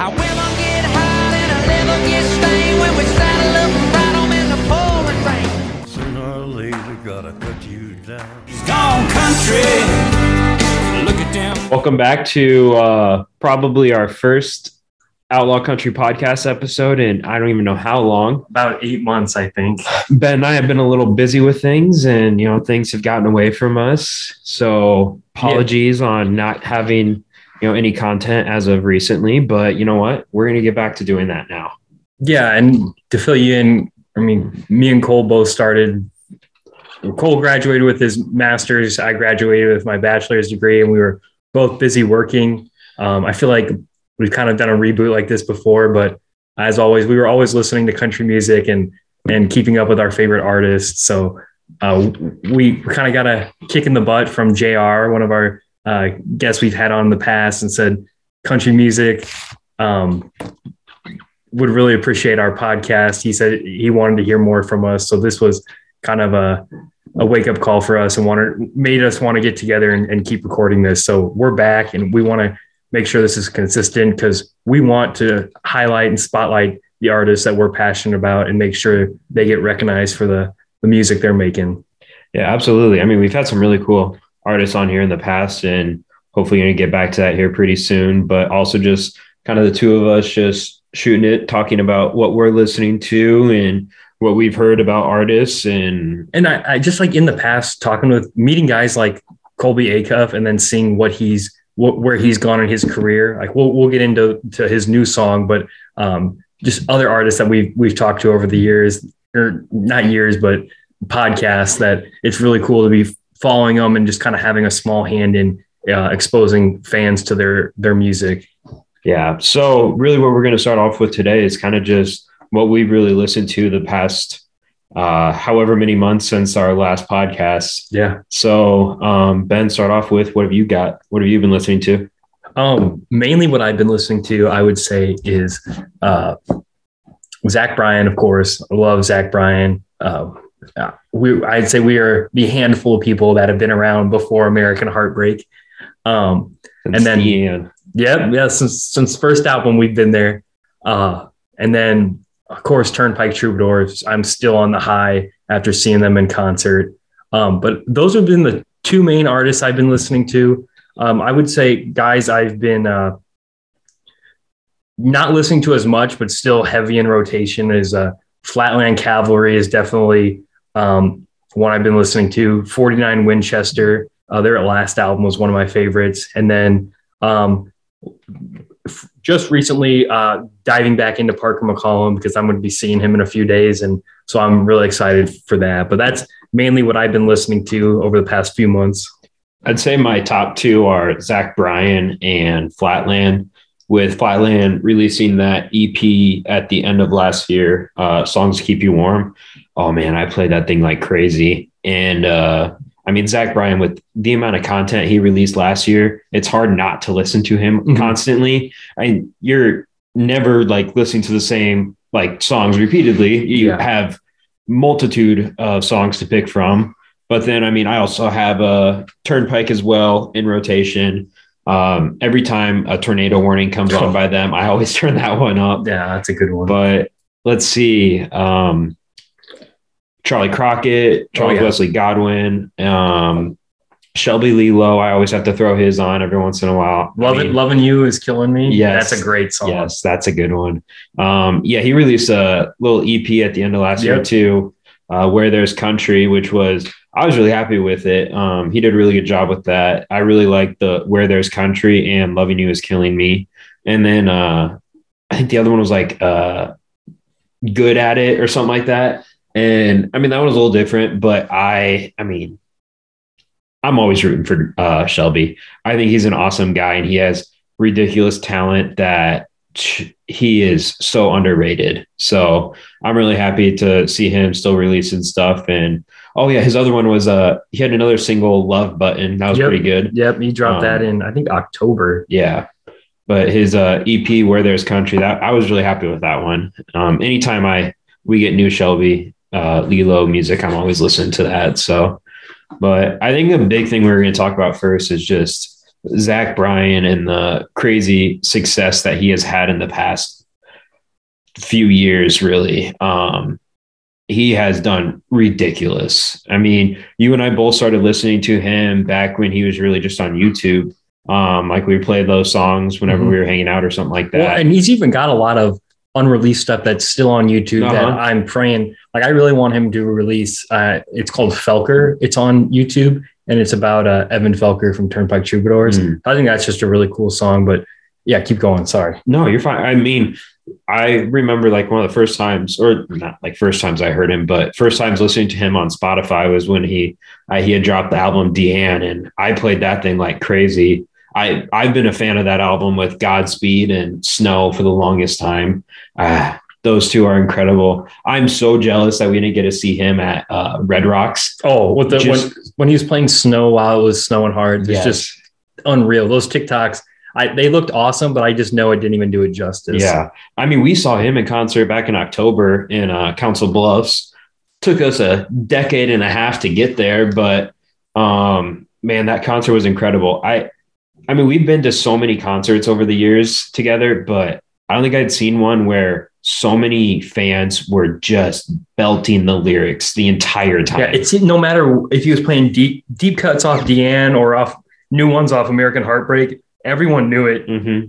Our women get hot and our liver gets stained when we saddle up and ride 'em in the pouring rain. Sooner or later, gotta cut you down. He's gone country. Look at them. Welcome back to uh, probably our first Outlaw Country podcast episode, and I don't even know how long. about eight months, I think. Ben and I have been a little busy with things, and you know things have gotten away from us. So apologies on not having you know any content as of recently, but you know what? We're gonna get back to doing that now. Yeah, and to fill you in, I mean, me and Cole both started. Cole graduated with his master's. I graduated with my bachelor's degree, and we were both busy working. Um, I feel like we've kind of done a reboot like this before, but as always, we were always listening to country music and and keeping up with our favorite artists. So uh, we kind of got a kick in the butt from Jr., one of our uh, guests we've had on in the past, and said country music um, would really appreciate our podcast. He said he wanted to hear more from us, so this was kind of a a wake up call for us and wanted made us want to get together and, and keep recording this. So we're back and we want to make sure this is consistent because we want to highlight and spotlight the artists that we're passionate about and make sure they get recognized for the the music they're making. Yeah, absolutely. I mean, we've had some really cool artists on here in the past, and hopefully, going to get back to that here pretty soon. But also, just kind of the two of us just shooting it, talking about what we're listening to and what we've heard about artists. And And I, I just like in the past talking with meeting guys like Colby Acuff and then seeing what he's what, where he's gone in his career. Like we'll we'll get into to his new song, but um, just other artists that we've we've talked to over the years, or not years, but podcasts that it's really cool to be following them and just kind of having a small hand in uh, exposing fans to their their music. yeah, so really, what we're going to start off with today is kind of just what we've really listened to the past uh, however many months since our last podcast. Yeah. So, um, Ben, start off with what have you got? What have you been listening to? Um, mainly what I've been listening to, I would say, is uh, Zach Bryan, of course. I love Zach Bryan. Um, uh, we, I'd say we are the handful of people that have been around before American Heartbreak. Um, And then- Ian. yeah, yeah, since since first album we've been there. Uh, and then of course Turnpike Troubadours. I'm still on the high after seeing them in concert. Um, but those have been the two main artists I've been listening to. Um, I would say guys I've been uh, not listening to as much, but still heavy in rotation is uh, Flatland Cavalry is definitely um, one I've been listening to. 49 Winchester, uh, their last album was one of my favorites. And then um, f- just recently uh, diving back into Parker McCollum because I'm going to be seeing him in a few days. And so I'm really excited for that. But that's mainly what I've been listening to over the past few months. I'd say my top two are Zach Bryan and Flatland. With Flatland releasing that EP at the end of last year, uh, songs keep you warm. Oh man, I played that thing like crazy. And uh, I mean, Zach Bryan, with the amount of content he released last year, it's hard not to listen to him Mhm. constantly. I you're never like listening to the same like songs repeatedly. You Yeah. have multitude of songs to pick from. But then, I mean, I also have a Turnpike as well in rotation. Um, every time a tornado warning comes on by them, I always turn that one up. Yeah, that's a good one. But let's see. Um, Charley Crockett, Charles yeah. Wesley Godwin, um, Shelby Lee Lowe. I always have to throw his on every once in a while. I mean, it, loving you is killing me. Yes. that's a great song. Yes, that's a good one. Um, yeah, he released a little EP at the end of last year too, uh, where there's country, which was I was really happy with it. Um, he did a really good job with that. I really like the where there's country and loving you is killing me. And then uh, I think the other one was like uh, good at it or something like that. And I mean that one was a little different, but I I mean I'm always rooting for uh, Shelby. I think he's an awesome guy and he has ridiculous talent that he is so underrated. So I'm really happy to see him still releasing stuff. And oh yeah, his other one was uh he had another single Love Button. That was Yep. pretty good. Yep, he dropped Um, that in I think October. Yeah. But his uh EP Where There's Country, that I was really happy with that one. Um anytime I we get new Shelby uh Lee Lowe music, I'm always listening to that. So but I think the big thing we are gonna talk about first is just Zach Bryan and the crazy success that he has had in the past few years, really. Um, he has done ridiculous. I mean, you and I both started listening to him back when he was really just on YouTube. Um, like we played those songs whenever Mhm. we were hanging out or something like that. Well, and he's even got a lot of unreleased stuff that's still on YouTube that Uh-huh. I'm praying. Like I really want him to release. Uh, it's called Felker. It's on YouTube and it's about uh, Evan Felker from Turnpike Troubadours. Mm. I think that's just a really cool song. But yeah, keep going. Sorry. No, you're fine. I mean, I remember like one of the first times, or not like first times I heard him, but first times listening to him on Spotify was when he I, he had dropped the album DeAnn, and I played that thing like crazy. I I've been a fan of that album with Godspeed and Snow for the longest time. Ah, those two are incredible. I'm so jealous that we didn't get to see him at uh, Red Rocks. Oh, what the Just- when, when he was playing Snow while it was snowing hard, it's Yes. just unreal. Those TikToks, I they looked awesome, but I just know it didn't even do it justice. Yeah. I mean, we saw him in concert back in October in uh, Council Bluffs. Took us a decade and a half to get there, but um, man, that concert was incredible. I, I mean, we've been to so many concerts over the years together, but I don't think I'd seen one where so many fans were just belting the lyrics the entire time. Yeah, it's no matter if he was playing deep deep cuts off DeAnn or off new ones off American Heartbreak, everyone knew it. hmm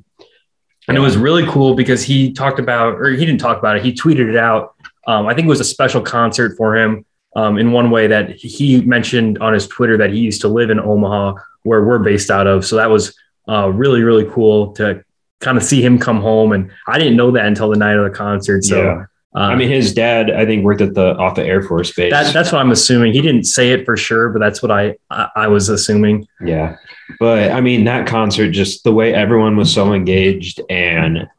And it was really cool because he talked about, or he didn't talk about it, he tweeted it out. Um, I think it was a special concert for him um, in one way that he mentioned on his Twitter that he used to live in Omaha, where we're based out of. So that was uh, really, really cool to kind of see him come home. And I didn't know that until the night of the concert. So, Yeah. Uh, I mean, his dad, I think, worked at the off the Air Force base. that, that's what I'm assuming. He didn't say it for sure, but that's what I, I, I was assuming. Yeah. But I mean, that concert, just the way everyone was so engaged. And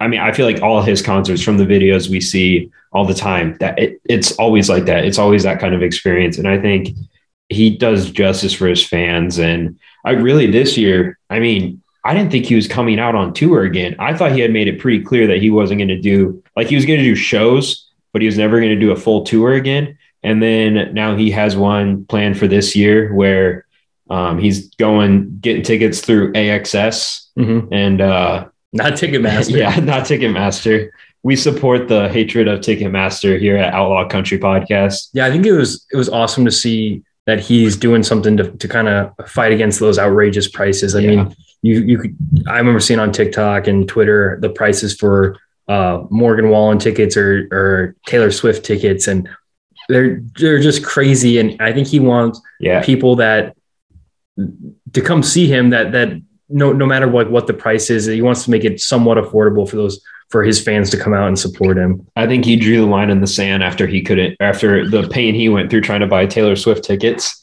I mean, I feel like all his concerts from the videos we see all the time, that it, it's always like that. It's always that kind of experience. And I think he does justice for his fans. And I really, this year, I mean, I didn't think he was coming out on tour again. I thought he had made it pretty clear that he wasn't going to do, like, he was going to do shows, but he was never going to do a full tour again. And then now he has one planned for this year where um, he's going getting tickets through AXS Mhm. and uh, Not Ticketmaster. yeah, not Ticketmaster. We support the hatred of Ticketmaster here at Outlaw Country Podcast. Yeah, I think it was it was awesome to see that he's doing something to, to kind of fight against those outrageous prices. I Yeah. mean, you you could I remember seeing on TikTok and Twitter the prices for uh, Morgan Wallen tickets or or Taylor Swift tickets, and they're they're just crazy. And I think he wants Yeah, people that to come see him that that no no matter what what the price is, he wants to make it somewhat affordable for those for his fans to come out and support him. I think he drew the line in the sand after he couldn't, after the pain he went through trying to buy Taylor Swift tickets.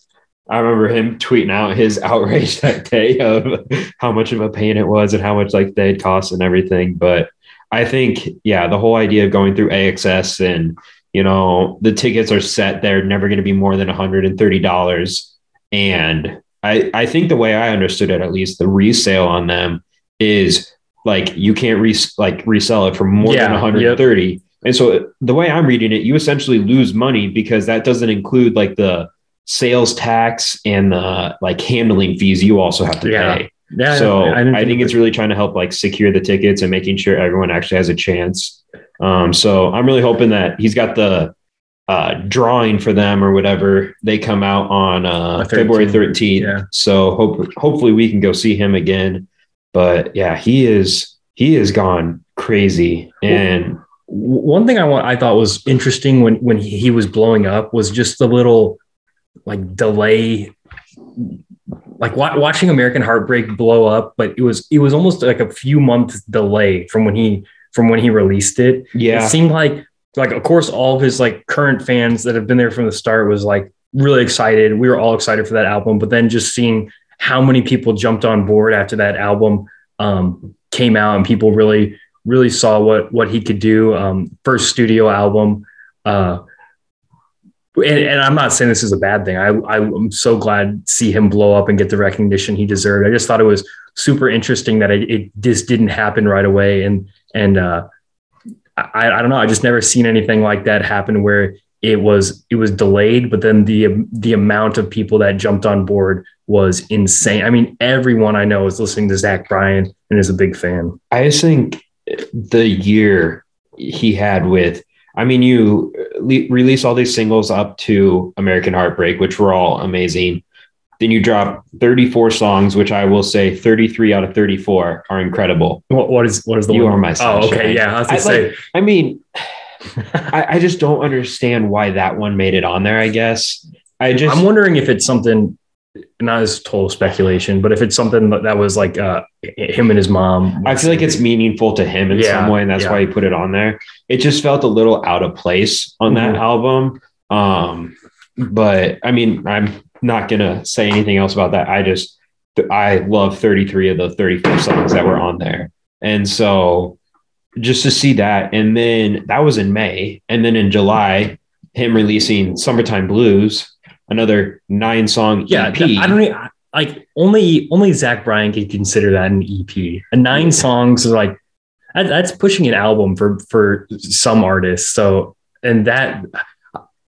I remember him tweeting out his outrage that day of how much of a pain it was and how much like they'd cost and everything. But I think, yeah, the whole idea of going through AXS and, you know, the tickets are set, they're never going to be more than $130. And I, I think the way I understood it, at least the resale on them is like you can't re- like resell it for more Yeah, than 130. And so the way I'm reading it, you essentially lose money because that doesn't include like the sales tax and the like handling fees you also have to Yeah. pay. Yeah, so I, didn't think it's really trying to help like secure the tickets and making sure everyone actually has a chance. Um, so I'm really hoping that he's got the uh, drawing for them or whatever. They come out on uh, 13th. February 13th. Yeah. So hope hopefully we can go see him again. But yeah, he is he is gone crazy and one thing I want I thought was interesting when when he, he was blowing up was just the little like delay like wa- watching American Heartbreak blow up but it was it was almost like a few months delay from when he from when he released it. Yeah. it seemed like like of course all of his like current fans that have been there from the start was like really excited. We were all excited for that album but then just seeing how many people jumped on board after that album um, came out and people really really saw what what he could do. Um, first studio album uh, and, and i'm not saying this is a bad thing I, i'm so glad to see him blow up and get the recognition he deserved i just thought it was super interesting that it, it just didn't happen right away and and uh, I, I don't know. I just never seen anything like that happen where it was it was delayed, but then the the amount of people that jumped on board was insane. I mean, everyone I know is listening to Zach Bryan and is a big fan. I just think the year he had with, I mean, you uh, le- release all these singles up to American Heartbreak, which were all amazing. Then you drop 34 songs, which I will say 33 out of 34 are incredible. What, what is what is the You one? Are My Oh, okay, yeah. I was gonna say I mean, I, I just don't understand why that one made it on there, I guess. I just, I'm wondering if it's something, not as total speculation, but if it's something that that was like uh, him and his mom. I feel like it's meaningful to him in Yeah, some way, and that's yeah. why he put it on there. It just felt a little out of place on that Mhm. album. Um, but I mean, I'm not gonna say anything else about that. I just I love 33 of the 34 songs that were on there, and so just to see that, and then that was in May, and then in July, him releasing "Summertime Blues," another nine song yeah. EP. I don't e- like only only Zach Bryan could consider that an EP. A nine songs is like that's pushing an album for for some artists. So and that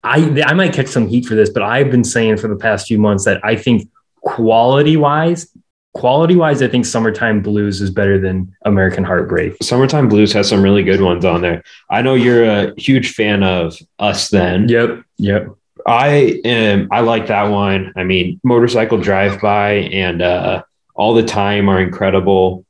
I I might catch some heat for this, but I've been saying for the past few months that I think quality wise. Quality wise, I think Summertime Blues is better than American Heartbreak. Summertime Blues has some really good ones on there. I know you're a huge fan of Us Then. Yep. Yep. I am I like that one. I mean, Motorcycle Drive By and uh All the Time are incredible.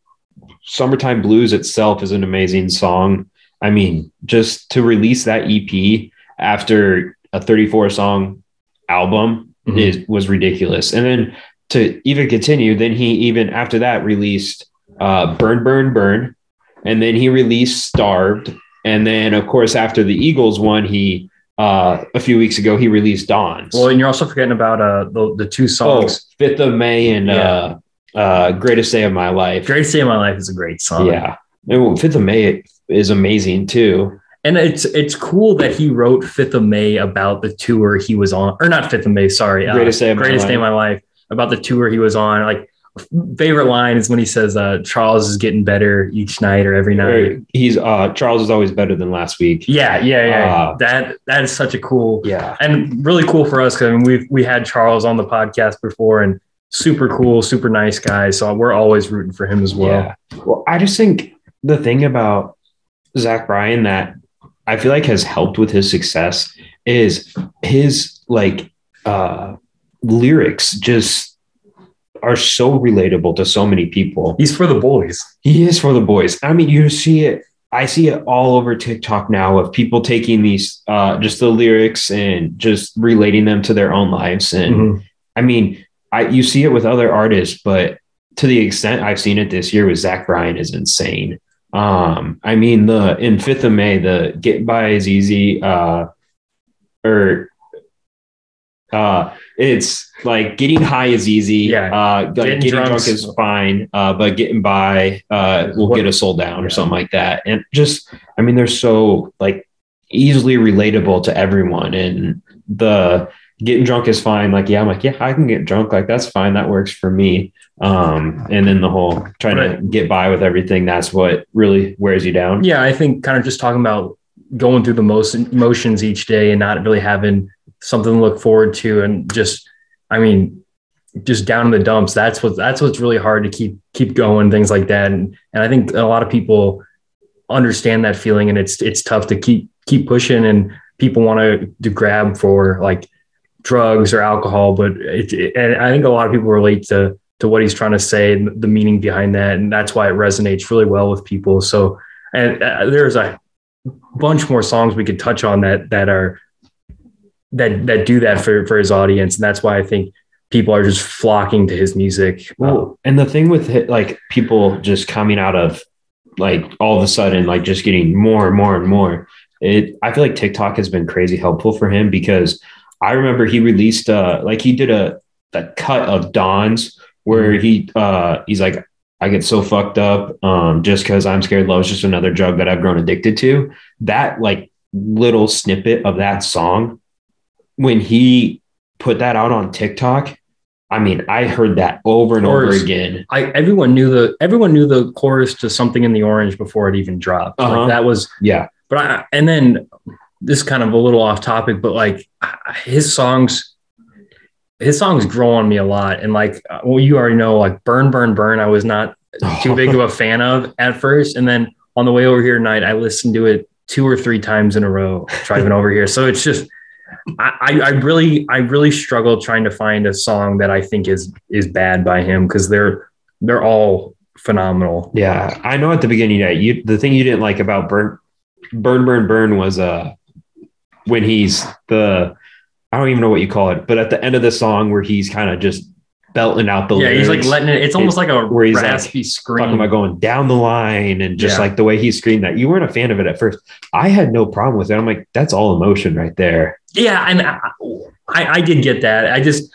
Summertime Blues itself is an amazing song. I mean, just to release that EP after a 34 song album Mhm. is was ridiculous. And then to even continue, then he even after that released uh, Burn, Burn, Burn, and then he released Starved, and then of course after the Eagles one, he uh, a few weeks ago he released Dawns. Well, and you're also forgetting about uh the, the two oh, songs. Fifth of May and uh, uh, Greatest Day of My Life. Greatest Day of My Life is a great song. Yeah, and Fifth of May is amazing too. And it's it's cool that he wrote Fifth of May about the tour he was on, or not Fifth of May, sorry, uh, Greatest Day of My Greatest Day of My Life about the tour he was on. Like favorite line is when he says, uh, "Charles is getting better each night or every night." He's uh, Charles is always better than last week. Yeah, yeah, yeah. Uh, that that is such a cool Yeah, and really cool for us because I mean, we've we had Charles on the podcast before and super cool, super nice guy. So we're always rooting for him as well. Yeah. Well, I just think the thing about Zach Bryan that I feel like has helped with his success is his like uh lyrics just are so relatable to so many people. He's for the boys. He is for the boys. I mean, you see it. I see it all over TikTok now of people taking these, uh, just the lyrics and just relating them to their own lives. And Mhm. I mean, I you see it with other artists, but to the extent I've seen it this year with Zach Bryan is insane. Um, I mean, the in Fifth of May, the Get By is easy, uh, or uh, it's like getting high is easy. Yeah. uh, like Getting getting, drunk is fine, uh, but getting by uh, will What- get us soul down or something like that. And just, I mean, they're so like easily relatable to everyone, and the getting drunk is fine. Like, yeah, I'm like, yeah, I can get drunk. Like, that's fine. That works for me. Um, and then the whole trying to get by with everything, that's what really wears you down. Yeah, I think kind of just talking about going through the most emotions each day and not really having something to look forward to. And just I mean just down in the dumps that's what that's what's really hard to keep keep going things like that. And and I think a lot of people understand that feeling and it's it's tough to keep keep pushing and people want to to grab for like drugs or alcohol but it, it- and I think a lot of people relate to to what he's trying to say and the meaning behind that and that's why it resonates really well with people. So and uh, there's a bunch more songs we could touch on that that are that that do that for for his audience and that's why i think people are just flocking to his music Well, and the thing with it, like people just coming out of like all of a sudden, like just getting more and more and more. It, I feel like TikTok has been crazy helpful for him because I remember he released, uh, like he did a, a cut of Dawn's where he, uh, he's like, I get so fucked up, um, just because I'm scared. love is just another drug that I've grown addicted to. That like little snippet of that song, when he put that out on TikTok, I mean, I heard that over and over again. I everyone knew the everyone knew the chorus to something in the orange before it even dropped Uh-huh. like that was Yeah. but I and then this is kind of a little off topic, but like his songs, his songs grow on me a lot. And like, well, you already know, like Burn, Burn, Burn, I was not too big of a fan of at first. And then on the way over here tonight, I listened to it two or three times in a row driving over here. So it's just, I, I really, I really struggle trying to find a song that I think is is bad by him because they're they're all phenomenal. Yeah, I know at the beginning that you the thing you didn't like about Burn Burn Burn Burn was uh when he's the I don't even know what you call it, but at the end of the song where he's kind of just belting out the Yeah, he's like letting it. It's almost like a where he's like raspy talking about going down the line and just Yeah. like the way he screamed that. You weren't a fan of it at first. I had no problem with it. I'm like, that's all emotion right there. Yeah, and I, I, I did get that. I just,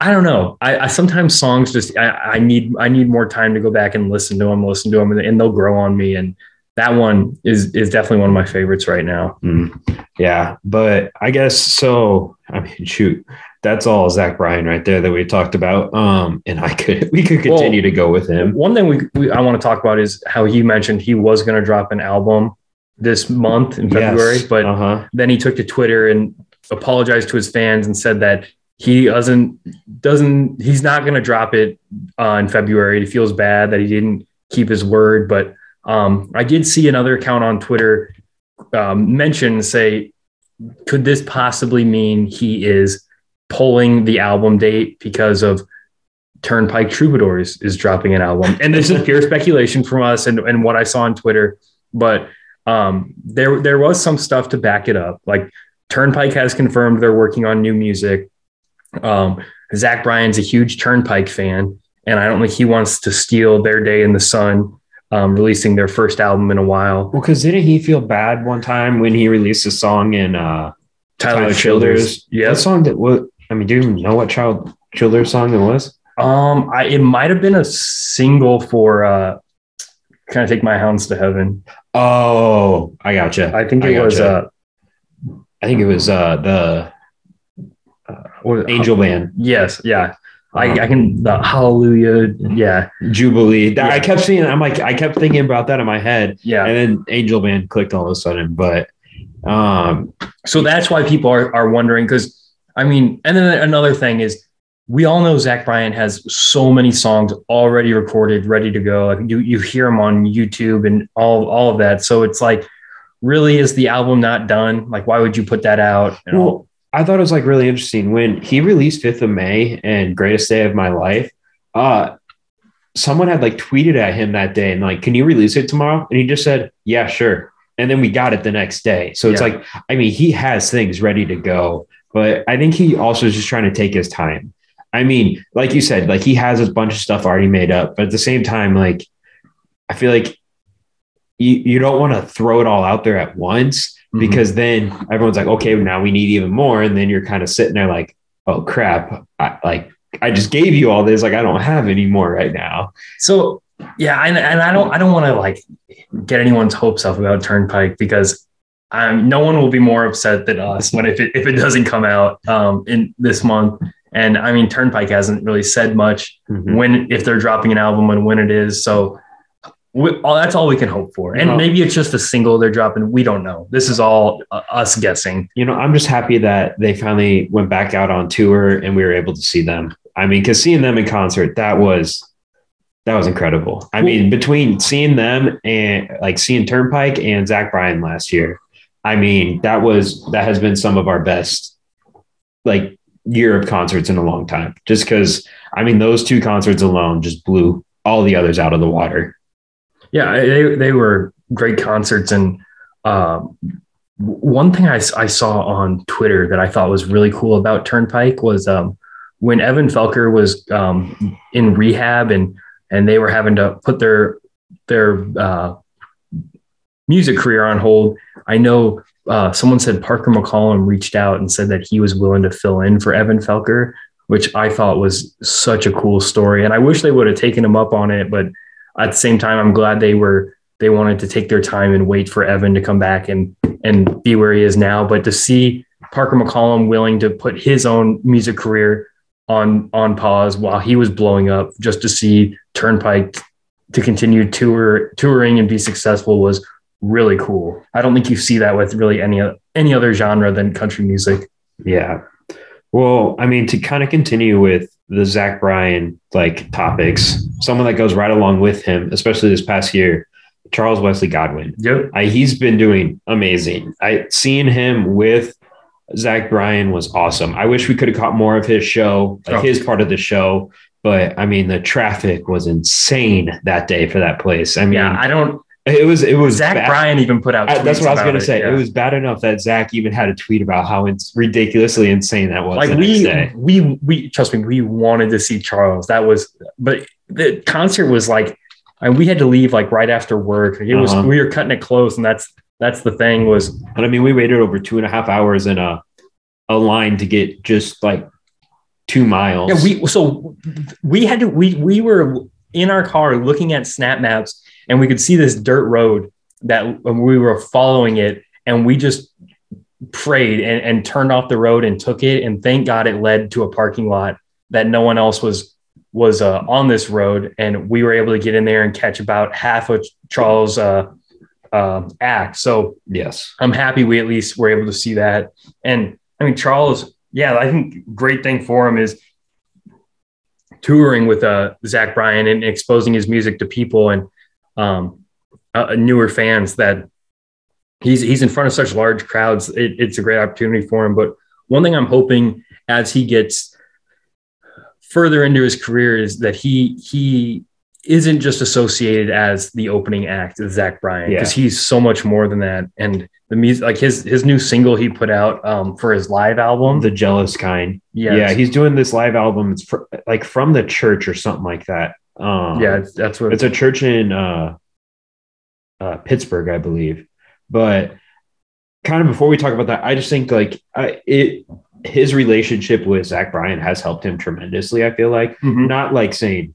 I don't know. I, I sometimes songs just I, I need I need more time to go back and listen to them, listen to them, and, and they'll grow on me. And that one is is definitely one of my favorites right now. Mm. Yeah, but I guess so. I mean, shoot, that's all Zach Bryan right there that we talked about. Um, and I could we could continue to go with him. One thing we, we I want to talk about is how he mentioned he was going to drop an album this month in February, but uh huh. then he took to Twitter and apologized to his fans and said that he doesn't doesn't he's not going to drop it uh, in February. He feels bad that he didn't keep his word, but um, I did see another account on Twitter um, mention say, could this possibly mean he is pulling the album date because of Turnpike Troubadours is dropping an album? And this is pure speculation from us and, and what I saw on Twitter, but um, there there was some stuff to back it up. Like Turnpike has confirmed they're working on new music. Um, Zach Bryan's a huge Turnpike fan, and I don't think he wants to steal their day in the sun, um, releasing their first album in a while. Well, because didn't he feel bad one time when he released a song in uh, Tyler, Childers? yeah. What song that what? I mean, do you even know what Child Childers song it was? Um, I it might have been a single for uh, "Can I Take My Hounds to Heaven?" Oh, I gotcha. I think I it was gotcha. uh, I think it was uh, the what- Angel Band Yes, yeah. I, I can the Hallelujah. Yeah, Jubilee. That- I kept seeing. I'm like, I kept thinking about that in my head, yeah. and then Angel Band clicked all of a sudden. But um, So that's why people are, are wondering because I mean, and then another thing is we all know Zach Bryan has so many songs already recorded, ready to go. Like you you hear him on YouTube and all all of that. So it's like, really, is the album not done? Like, why would you put that out? Well, I thought it was like really interesting when he released Fifth of May and Greatest Day of My Life. Uh, someone had like tweeted at him that day and like, can you release it tomorrow? And he just said, yeah, sure. And then we got it the next day. So it's Yeah. like, I mean, he has things ready to go, but I think he also is just trying to take his time. I mean, like you said, like he has a bunch of stuff already made up, but at the same time, like I feel like you, you don't want to throw it all out there at once Mhm. because then everyone's like, okay, now we need even more. And then you're kind of sitting there like, oh crap. I like I just gave you all this. Like I don't have any more right now. So yeah, and, and I don't I don't want to like get anyone's hopes up about Turnpike because um, no one will be more upset than us when if it if it doesn't come out um, in this month. And I mean, Turnpike hasn't really said much when if they're dropping an album and when it is. So we, all, that's all we can hope for. And No. maybe it's just a single they're dropping. We don't know. This is all uh, us guessing. You know, I'm just happy that they finally went back out on tour and we were able to see them. I mean, because seeing them in concert, that was that was incredible. I mean, between seeing them and like seeing Turnpike and Zach Bryan last year, I mean, that was that has been some of our best like of concerts in a long time. Just because I mean, those two concerts alone just blew all the others out of the water. Yeah, they, they were great concerts. And um, one thing I, I saw on Twitter that I thought was really cool about Turnpike was um, when Evan Felker was um, in rehab and and they were having to put their their uh, music career on hold. I know uh, someone said Parker McCollum reached out and said that he was willing to fill in for Evan Felker, which I thought was such a cool story. And I wish they would have taken him up on it, but at the same time, I'm glad they were they wanted to take their time and wait for Evan to come back and and be where he is now. But to see Parker McCollum willing to put his own music career on on pause while he was blowing up, just to see Turnpike to continue tour touring and be successful was really cool. I don't think you see that with really any any other genre than country music. Yeah. Well, I mean, to kind of continue with the Zach Bryan like topics, someone that goes right along with him, especially this past year, Charles Wesley Godwin. Yep. I, he's been doing amazing. I seeing him with Zach Bryan was awesome. I wish we could have caught more of his show, like Oh. his part of the show. But I mean, the traffic was insane that day for that place. I mean, Yeah, I don't. It was it was Zach bad. Bryan even put out. I- that's what I was going to it, say. yeah. It was bad enough that Zach even had a tweet about how it's ridiculously insane that was. like we we we trust me we wanted to see charles that was but the concert was like and we had to leave like right after work it was Uh-huh. we were cutting it close and that's that's the thing was But I mean, we waited over two and a half hours in a a line to get just like two miles. yeah we so we had to we we were in our car looking at snap maps and we could see this dirt road that we were following it and we just prayed and, and turned off the road and took it. And thank god it led to a parking lot that no one else was was uh, on this road. And we were able to get in there and catch about half of charles uh, uh, act. So yes, i'm happy we at least were able to see that. And i mean charles yeah i think great thing for him is touring with uh, zach bryan and exposing his music to people. And um, uh, newer fans that he's he's in front of such large crowds. It, it's a great opportunity for him. But one thing I'm hoping as he gets further into his career is that he he isn't just associated as the opening act of Zach Bryan because he's so much more than that. And the music, like his his new single he put out um, for his live album, the jealous kind. yeah, Yeah, he's doing this live album. It's fr- like from the church or something like that. Um, yeah, it's- that's what it's a church in uh, uh, Pittsburgh, I believe. But kind of before we talk about that, I just think like I, it his relationship with Zach Bryan has helped him tremendously. I feel like Mhm. not like saying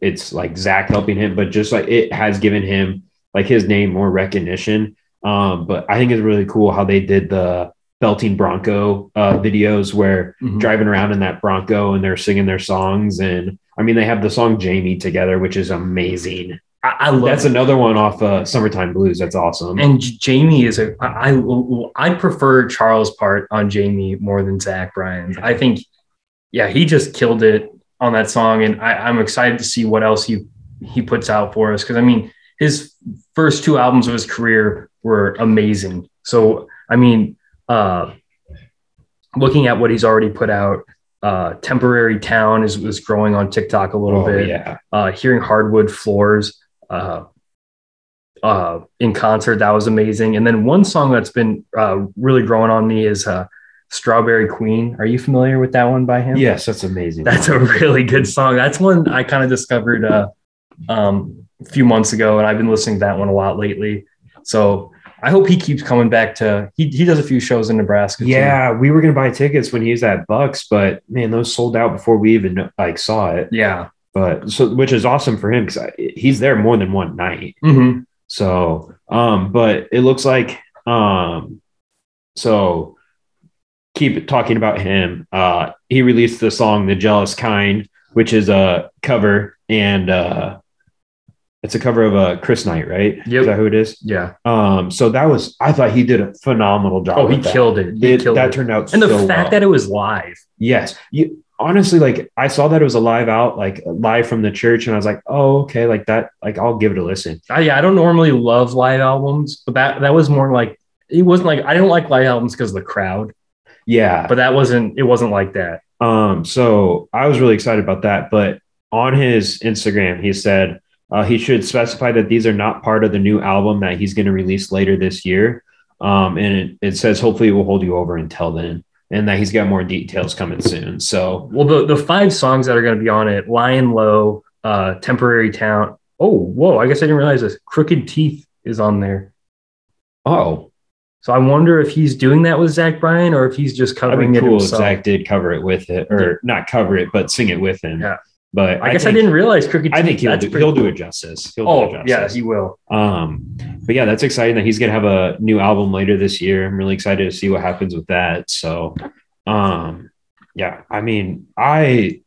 it's like Zach helping him, but just like it has given him like his name more recognition. Um, but I think it's really cool how they did the belting Bronco uh, videos where Mhm. driving around in that Bronco and they're singing their songs. And I mean, they have the song Jamie together, which is amazing. I, I love That's another one off uh, Summertime Blues. That's awesome. And Jamie is a I I I prefer Charles' part on Jamie more than Zach Bryan's. I think, yeah, he just killed it on that song, and I, I'm excited to see what else he he puts out for us. Because I mean, his first two albums of his career were amazing. So I mean, uh, looking at what he's already put out, uh, temporary town is is growing on TikTok a little Oh, bit. yeah. uh, hearing hardwood floors uh, uh, in concert that was amazing. And then one song that's been uh, really growing on me is uh, strawberry queen. Are you familiar with that one by him? Yes, that's amazing. that's a really good song. That's one i kind of discovered uh, um, a few months ago and i've been listening to that one a lot lately. So i hope he keeps coming back to he, he does a few shows in nebraska too. yeah, we were gonna buy tickets when he was at Bucks, but man, those sold out before we even like saw it. yeah But so, which is awesome for him because he's there more than one night. Mhm. So, um, but it looks like, um, so keep talking about him. Uh, he released the song "The Jealous Kind," which is a cover, and uh, it's a cover of uh, Chris Knight, right? Yep. Is that who it is? yeah Um, so that was, I thought he did a phenomenal job. oh he that. killed it he It- killed that it. turned out and the fact well. that it was live Yes. You honestly like I saw that it was a live out, like live from the church, and I was like, oh, okay, like that, like I'll give it a listen. I, yeah, I don't normally love live albums, but that that was more like it wasn't like I don't like live albums because of the crowd, Yeah. but that wasn't it wasn't like that. Um, so I was really excited about that. But on his Instagram, he said uh, he should specify that these are not part of the new album that he's going to release later this year. Um, and it, it says hopefully it will hold you over until then, and that he's got more details coming soon. So Well, the the five songs that are going to be on it: Lyin' Low, uh, Temporary Town. Oh, whoa! I guess I didn't realize this. Crooked Teeth is on there. oh, So I wonder if he's doing that with Zach Bryan or if he's just that'd covering it cool if himself. Zach did cover it with it, or not cover it, but sing it with him. Yeah. But I guess I didn't realize Crooked. I think he'll do, he'll do it justice. He'll Oh do it yeah, justice. he will. Um, but yeah, that's exciting that he's gonna have a new album later this year. I'm really excited to see what happens with that. So, um, yeah, I mean, I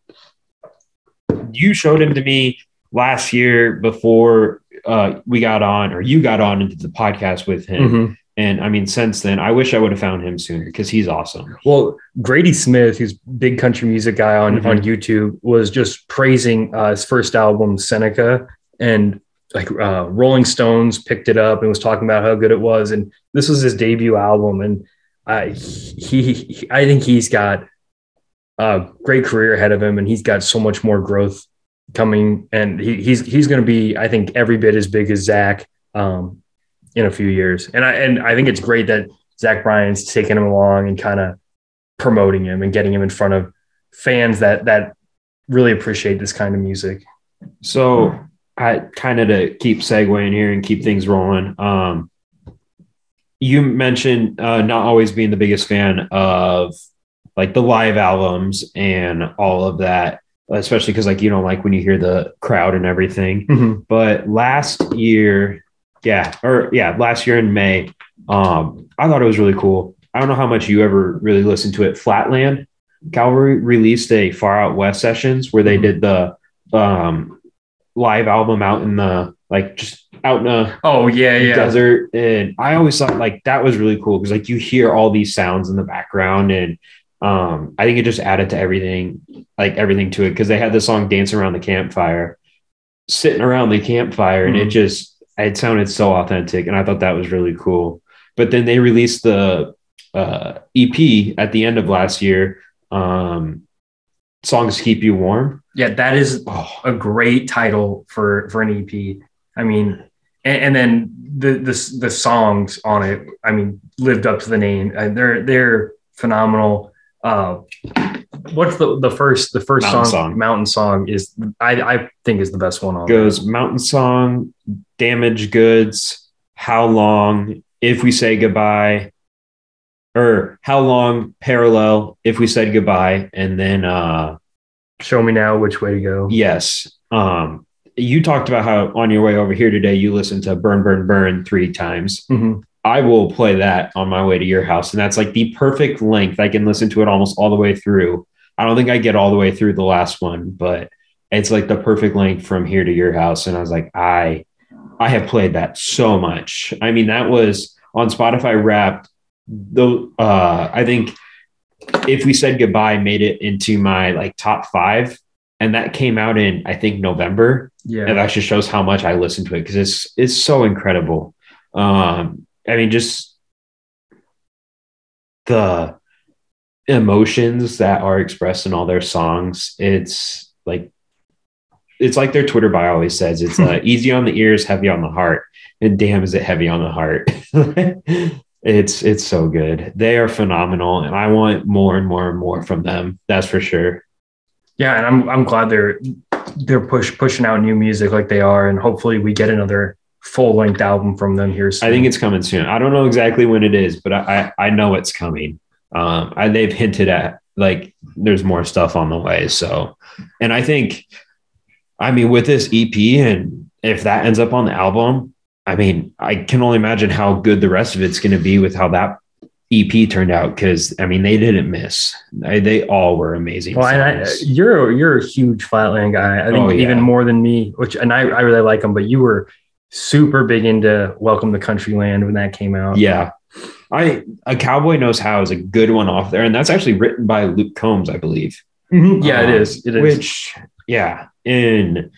you showed him to me last year before uh, we got on, or you got on into the podcast with him. Mhm. And I mean, since then, I wish I would have found him sooner because he's awesome. Well, Grady Smith, who's big country music guy on, Mhm. on YouTube, was just praising uh, his first album, Seneca, and like uh, Rolling Stones picked it up and was talking about how good it was. And this was his debut album, and uh, he, he, I think he's got a great career ahead of him, and he's got so much more growth coming. And he, he's he's going to be, I think, every bit as big as Zach um, in a few years. And I and I think it's great that Zach Bryan's taking him along and kind of promoting him and getting him in front of fans that that really appreciate this kind of music. So I kind of to keep segueing here and keep things rolling. Um, you mentioned uh, not always being the biggest fan of like the live albums and all of that, especially because like you don't like when you hear the crowd and everything. But last year, yeah, or yeah, last year in May, um, I thought it was really cool. I don't know how much you ever really listened to it. Flatland Cavalry released a Far Out West sessions where they Mhm. did the um, live album out in the like just out in the Oh yeah, yeah. desert, and I always thought like that was really cool because like you hear all these sounds in the background, and um, I think it just added to everything, like everything to it because they had the song "Dance Around the Campfire," sitting around the campfire, and it Mhm. just it sounded so authentic, and I thought that was really cool. But then they released the uh, EP at the end of last year, um, "Songs Keep You Warm." Yeah, that is Oh, a great title for for an EP. I mean, and, and then the the the songs on it. I mean, lived up to the name. Uh, they're they're phenomenal. Uh, what's the the first the first Mountain song, Song. Mountain Song is I I think is the best one on. goes Mountain Song, Damaged Goods, How Long, If We Say Goodbye, or How Long, Parallel, If We Said Goodbye, and then uh Show me now which way to go. yes. Um you talked about how on your way over here today you listened to Burn Burn Burn three times. Mhm. I will play that on my way to your house, and that's like the perfect length. I can listen to it almost all the way through. I don't think I get all the way through the last one, but it's like the perfect length from here to your house. And I was like, I, I have played that so much. I mean, that was on Spotify Wrapped. Though uh, I think if we said goodbye, made it into my like top five, and that came out in I think November Yeah. and that just shows how much I listen to it because it's it's so incredible. Um, I mean, just the emotions that are expressed in all their songs. It's like it's like their Twitter bio always says. It's uh, easy on the ears, heavy on the heart, and damn, is it heavy on the heart. it's it's so good. They are phenomenal, and I want more and more and more from them. That's for sure. Yeah, and I'm I'm glad they're they're push pushing out new music like they are, and hopefully we get another full length album from them here soon. I think it's coming soon. I don't know exactly when it is, but I I, I know it's coming. Um, I, they've hinted at like there's more stuff on the way. So, and I think, I mean, with this EP and if that ends up on the album, I mean, I can only imagine how good the rest of it's going to be with how that EP turned out. Because I mean, they didn't miss. They, they all were amazing. Well, and I, you're you're a huge Flatland guy. I think Oh, yeah. even more than me. Which and I, I really like them, but you were super big into Welcome to Countryland when that came out. yeah. I a cowboy knows how is a good one off there, and that's actually written by Luke Combs, I believe. Mhm. yeah, Um, it is. It is. Which, yeah, And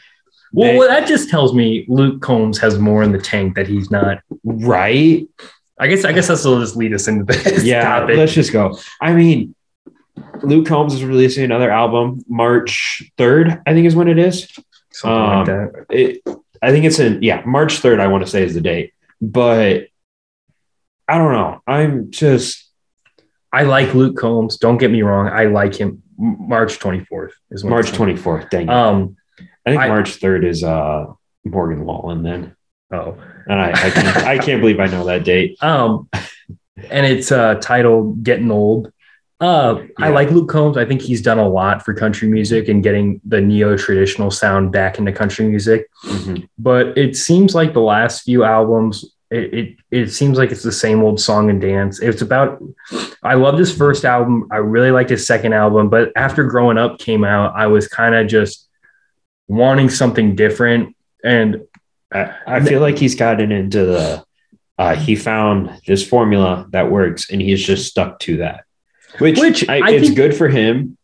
well, they- well, that just tells me Luke Combs has more in the tank that he's not. right, I guess I guess this will just lead us into this yeah. topic. Let's just go. I mean, Luke Combs is releasing another album March third. I think is when it is. Something um, like that. It, I think it's in yeah March third. I want to say is the date, but I don't know. I'm just I like Luke Combs. Don't get me wrong. I like him. March 24th is when March twenty fourth. Dang, it. Um. I think I- March third is uh Morgan Wallen then, Oh. and I I can't, I can't believe I know that date. Um. And it's uh titled "Getting Old." Uh, I like Luke Combs. I think he's done a lot for country music and getting the neo traditional sound back into country music. Mhm. But it seems like the last few albums, it, it it seems like it's the same old song and dance. It's about. I loved his first album. I really liked his second album, but after Growing Up came out, I was kind of just wanting something different. And I, I feel like he's gotten into the uh, he found this formula that works and he's just stuck to that. Which, Which I, I it's good for him.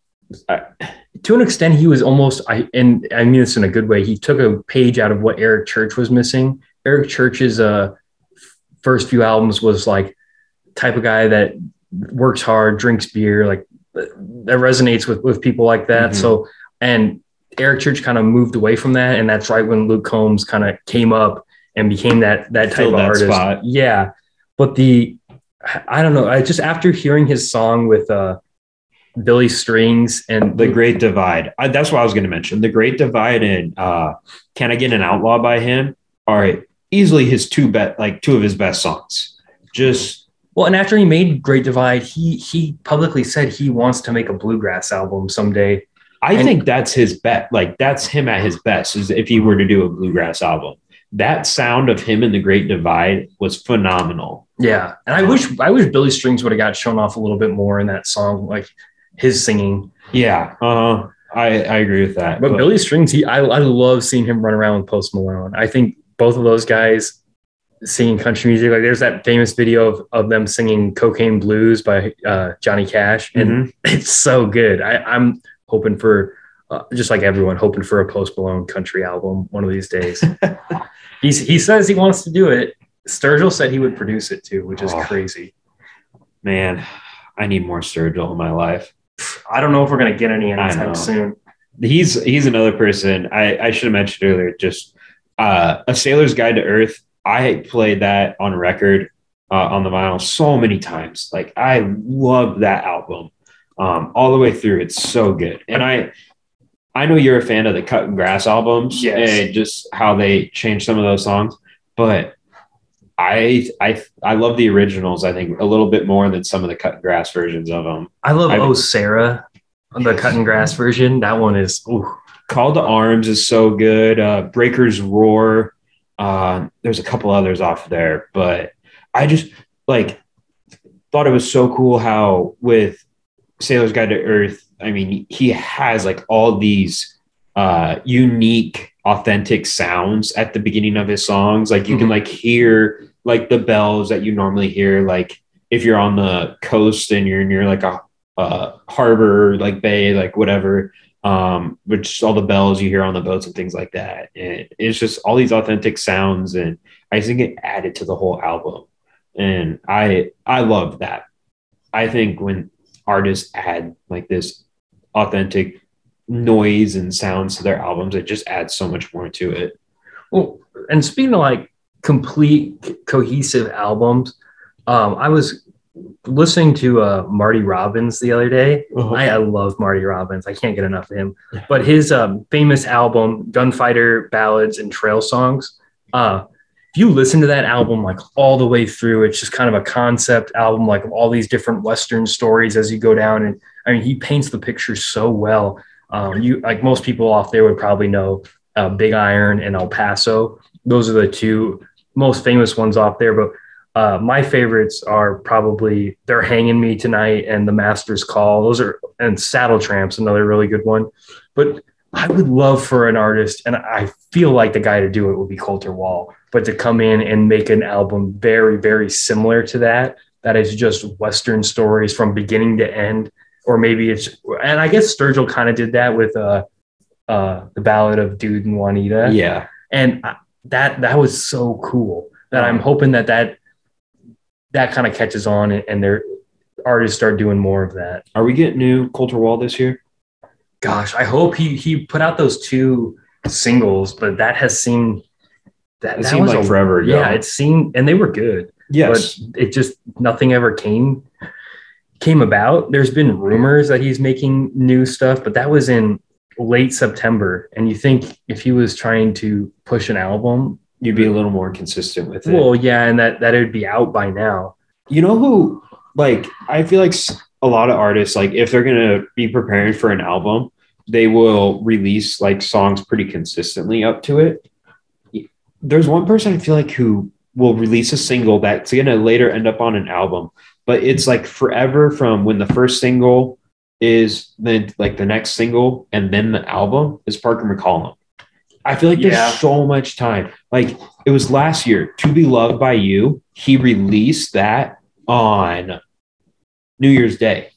to an extent, he was almost, I and I mean this in a good way. He took a page out of what Eric Church was missing. Eric Church's uh, first few albums was like type of guy that works hard, drinks beer, like that resonates with with people like that. Mhm. So, and Eric Church kind of moved away from that, and that's right when Luke Combs kind of came up and became that that type Filled of that artist. spot. Yeah, but the I don't know. I just after hearing his song with uh Billy Strings and The Great Divide. I, that's what I was going to mention. The Great Divide and uh, Can I Get an Outlaw by him are easily his two bet like two of his best songs. Just Well, and after he made Great Divide, he he publicly said he wants to make a bluegrass album someday. I And- think that's his bet. Like that's him at his best. Is if he were to do a bluegrass album. That sound of him in the Great Divide was phenomenal. Yeah, and I wish I wish Billy Strings would have got shown off a little bit more in that song, like his singing. Yeah, uh, I I agree with that. But, Billy Strings, he I, I love seeing him run around with Post Malone. I think both of those guys singing country music. Like there's that famous video of, of them singing "Cocaine Blues" by uh, Johnny Cash, and Mhm. it's so good. I, I'm hoping for uh, just like everyone, hoping for a Post Malone country album one of these days. He's, he says he wants to do it. Sturgill said he would produce it too, which is Oh. crazy. man, I need more Sturgill in my life. I don't know if we're gonna get any anytime soon. he's he's another person I, I should have mentioned earlier. Just uh, a Sailor's Guide to Earth. I played that on record uh, on the vinyl so many times. Like I love that album um, all the way through. It's so good, and I I know you're a fan of the Cuttin' Grass albums Yes. and just how they changed some of those songs, but. I I I love the originals. I think a little bit more than some of the Cuttin' Grass versions of them. I love I've- Oh Sarah, the Cuttin' Grass version. That one is ooh, Call to Arms is so good. Uh, Breakers Roar. Uh, there's a couple others off there, but I just like thought it was so cool how with Sailor's Guide to Earth, I mean, he has like all these uh, unique, authentic sounds at the beginning of his songs. Like you can Mhm. like hear like the bells that you normally hear, like if you're on the coast and you're near like a, a harbor, like bay, like whatever um, which all the bells you hear on the boats and things like that. And it's just all these authentic sounds, and I think it added to the whole album. And I I love that. I think when artists add like this authentic noise and sounds to their albums, it just adds so much more to it. Well, and speaking of like complete cohesive albums, um, I was listening to uh, Marty Robbins the other day. I, I love Marty Robbins. I can't get enough of him. But his um, famous album, Gunfighter Ballads and Trail Songs, uh, if you listen to that album like all the way through, it's just kind of a concept album, like all these different Western stories as you go down. And I mean, he paints the picture so well. Um, you like most people off there would probably know uh, Big Iron and El Paso. Those are the two most famous ones off there. But uh, my favorites are probably They're Hanging Me Tonight and The Master's Call. Those are, and Saddle Tramps, another really good one. But I would love for an artist, and I feel like the guy to do it would be Colter Wall, but to come in and make an album very, very similar to that, that is just Western stories from beginning to end. Or maybe it's, and I guess Sturgill kind of did that with uh, uh, the Ballad of Dood and Juanita Yeah. and I- that that was so cool that I'm hoping that that that kind of catches on and, their artists start doing more of that. Are we getting new Colter Wall this year? Gosh, I hope he he put out those two singles, but that has seemed that, It that seemed was like a- forever ago. Yeah, it seemed and they were good, Yes. but it just nothing ever came came about. There's been rumors that he's making new stuff, but that was in late September. And you think if he was trying to push an album, You'd be a little more consistent with it. Well, yeah, and that that it would be out by now. you know who like i feel like a lot of artists like if they're gonna be preparing for an album they will release like songs pretty consistently up to it there's one person i feel like who will release a single that's gonna later end up on an album but it's like forever from when the first single is then like the next single and then the album is parker mccollum I feel like there's Yeah. so much time. Like it was last year, To Be Loved by You. He released that on New Year's Day.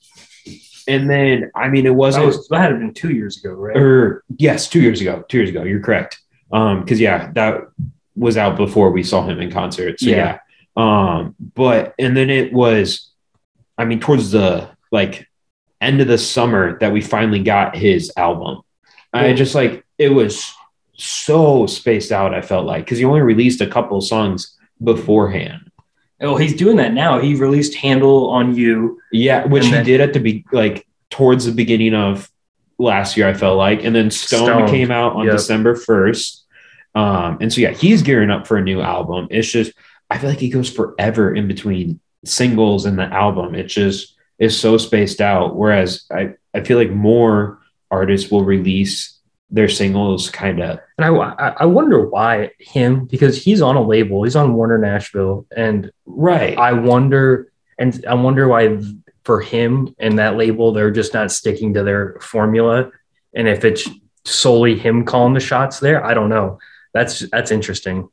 And then, I mean, it wasn't, was, that had been two years ago, right? or yes, two years ago. Two years ago. You're correct. Um, because yeah, that was out before we saw him in concert. So yeah. Yeah. Um, but and then it was, I mean, towards the like end of the summer that we finally got his album. I just like it was so spaced out, I felt like, because he only released a couple songs beforehand. Oh, he's doing that now. He released "Handle on You." Yeah, which he then- did at the be like towards the beginning of last year, I felt like. And then Stone, Stone, came out on yep. December 1st. Um, and so yeah, he's gearing up for a new album. It's just I feel like he goes forever in between singles and the album. It just is so spaced out. Whereas I, I feel like more artists will release their singles kind of And I, I wonder why him because he's on a label. He's on Warner Nashville, and right. I wonder and I wonder why for him and that label they're just not sticking to their formula. And if it's solely him calling the shots there, I don't know. That's that's interesting.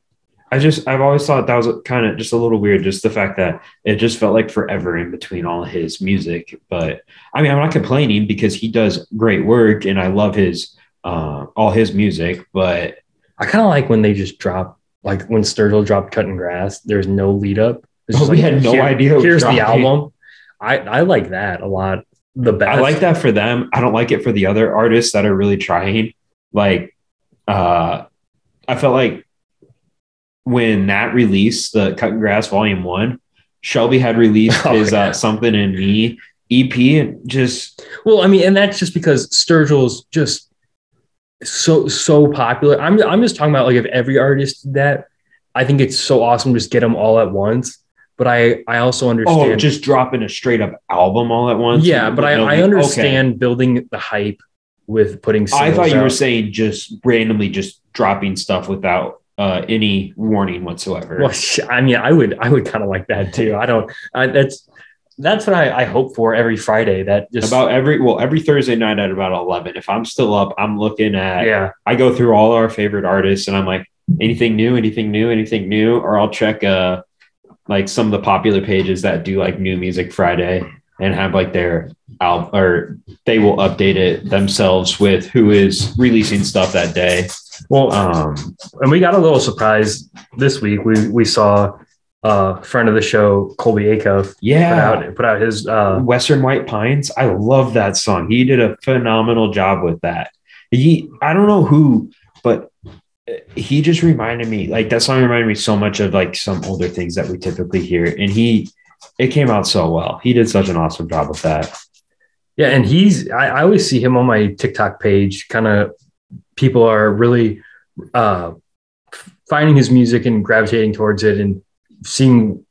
I just I've always thought that was kind of just a little weird, just the fact that it just felt like forever in between all his music. But I mean, I'm not complaining because he does great work and I love his uh, all his music. But I kind of like when they just drop like when Sturgill dropped Cuttin' Grass. There's no lead up. Oh, we had no idea it was Here's the album. I I like that a lot. The best. I like that for them. I don't like it for the other artists that are really trying. Like, uh, I felt like when that released the Cuttin' Grass Volume One, Shelby had released Oh, his yeah. uh, Something in Me EP, and just Well, I mean, and that's just because Sturgill's just so so popular. I'm I'm just talking about like if every artist did that, I think it's so awesome to just get them all at once. But I I also understand. oh, just dropping a straight up album all at once. yeah, but I, I okay. understand building the hype with putting. I thought you were saying just randomly just dropping stuff without uh, any warning whatsoever. Well, I mean, I would I would kind of like that too. I don't. I, that's that's what I, I hope for every Friday. That just about every well every Thursday night at about eleven. If I'm still up, I'm looking at. yeah. I go through all our favorite artists, and I'm like, anything new, anything new, anything new, or I'll check uh like some of the popular pages that do like New Music Friday and have like their album or they will update it themselves with who is releasing stuff that day. Well, Um, and we got a little surprise this week. We we saw uh friend of the show Colby Acuff put yeah, out put out his uh Western White Pines. I love that song. He did a phenomenal job with that. He, I don't know who, but he just reminded me like that song reminded me so much of like some older things that we typically hear. And he, it came out so well. He did such an awesome job with that. yeah, and he's I, I always see him on my TikTok page. Kind of people are really uh finding his music and gravitating towards it and seeing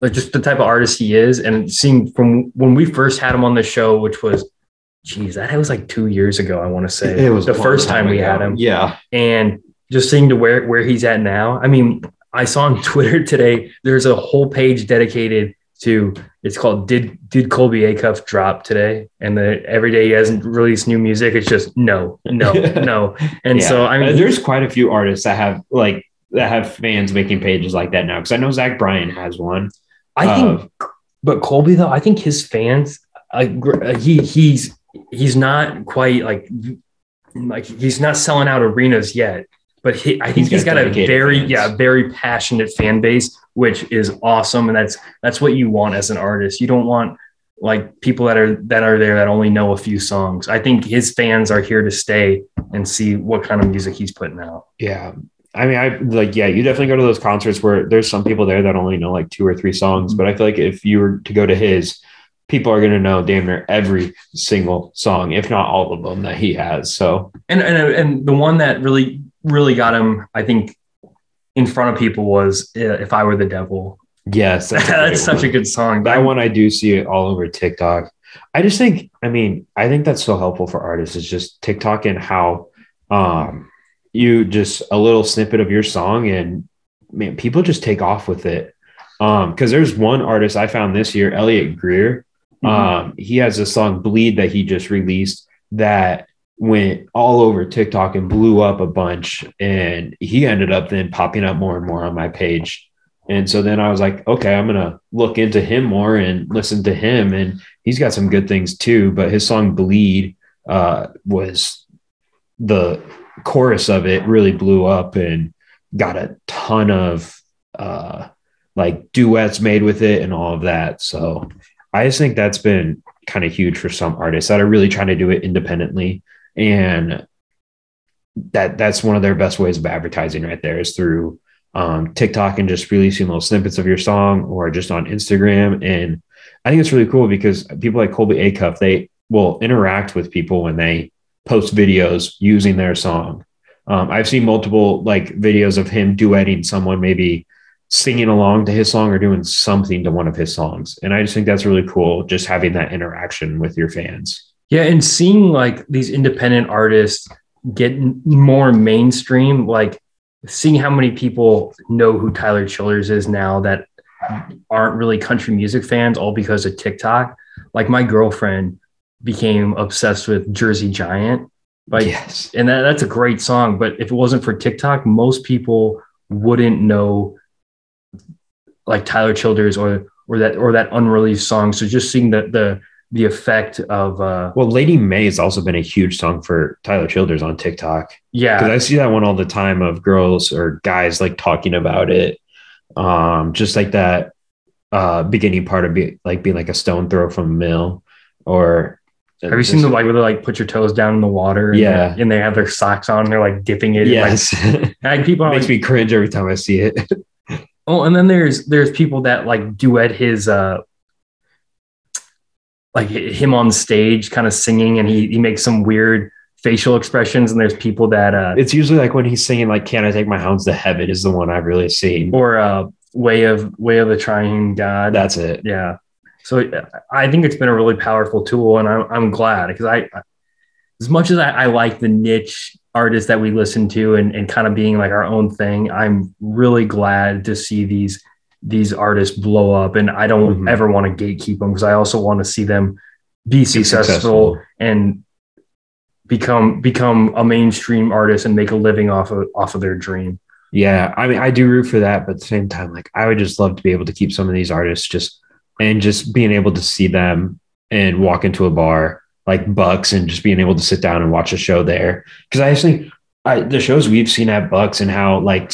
like just the type of artist he is and seeing from when we first had him on the show, which was geez, that was like two years ago, I want to say. It was the first time we ago. had him. Yeah. and just seeing to where where he's at now. I mean, I saw on Twitter today there's a whole page dedicated to it's called Did Did Colby Acuff drop today? And the every day he hasn't released new music, it's just no, no, no. And so I mean there's quite a few artists that have like that have fans making pages like that now. Cause I know Zach Bryan has one. I think but Colby though, I think his fans like uh, he he's he's not quite like like he's not selling out arenas yet. But he, I think He's he's got got a very, fans. yeah, very passionate fan base, which is awesome, and that's that's what you want as an artist. You don't want like people that are that are there that only know a few songs. I think his fans are here to stay and see what kind of music he's putting out. Yeah. I mean, I like, yeah, you definitely go to those concerts where there's some people there that only know like two or three songs. But I feel like if you were to go to his, people are going to know damn near every single song, if not all of them that he has. So, And and and the one that really really got him, I think, in front of people was uh, "If I Were the Devil." yes, That's, a great such a good song. That one, I do see it all over TikTok. I just think, I mean, I think that's so helpful for artists. It's just TikTok and how um, you just a little snippet of your song and man, people just take off with it. Um, because there's one artist I found this year, Elliot Greer. Mhm. Um, he has a song "Bleed" that he just released that went all over TikTok and blew up a bunch. And he ended up then popping up more and more on my page. And so then I was like, okay, I'm gonna look into him more and listen to him. And he's got some good things too. But his song "Bleed" uh, was the chorus of it really blew up and got a ton of uh, like duets made with it and all of that. So I just think that's been kind of huge for some artists that are really trying to do it independently. And that that's one of their best ways of advertising right there is through um, TikTok and just releasing little snippets of your song or just on Instagram. And I think it's really cool because people like Colby Acuff, they will interact with people when they post videos using their song. Um, I've seen multiple like videos of him duetting someone, maybe singing along to his song or doing something to one of his songs. And I just think that's really cool, just having that interaction with your fans. Yeah, and seeing like these independent artists get more mainstream, like seeing how many people know who Tyler Childers is now that aren't really country music fans, all because of TikTok. Like my girlfriend became obsessed with Jersey Giant. Like, yes. and that, that's a great song. But if it wasn't for TikTok, most people wouldn't know like Tyler Childers or or that or that unreleased song. So just seeing the the the effect of uh Well, Lady May has also been a huge song for Tyler Childers on TikTok. yeah Because I see that one all the time of girls or guys like talking about it. Um, just like that uh beginning part of be like being like a stone throw from a mill or Have you seen the like where they like put your toes down in the water? And Yeah. and they have their socks on. And they're like dipping it. in, Yes. like, like people are makes like, me cringe every time I see it. oh, and then there's there's people that like duet his uh like him on stage, kind of singing, and he he makes some weird facial expressions. And there's people that uh it's usually like when he's singing like "Can I Take My Hounds to Heaven" is the one I've really seen. or uh way of way of the triune God. That's it. yeah. So I think it's been a really powerful tool, and I'm I'm glad because I, as much as I, I like the niche artists that we listen to and, and kind of being like our own thing, I'm really glad to see these these artists blow up, and I don't Mhm. ever want to gatekeep them because I also want to see them be successful, successful. and become become a mainstream artist and make a living off of off of their dream. Yeah, I mean, I do root for that, but at the same time, like I would just love to be able to keep some of these artists just and just being able to see them and walk into a bar like Bucks and just being able to sit down and watch a show there. Because I just think I, the shows we've seen at Bucks and how like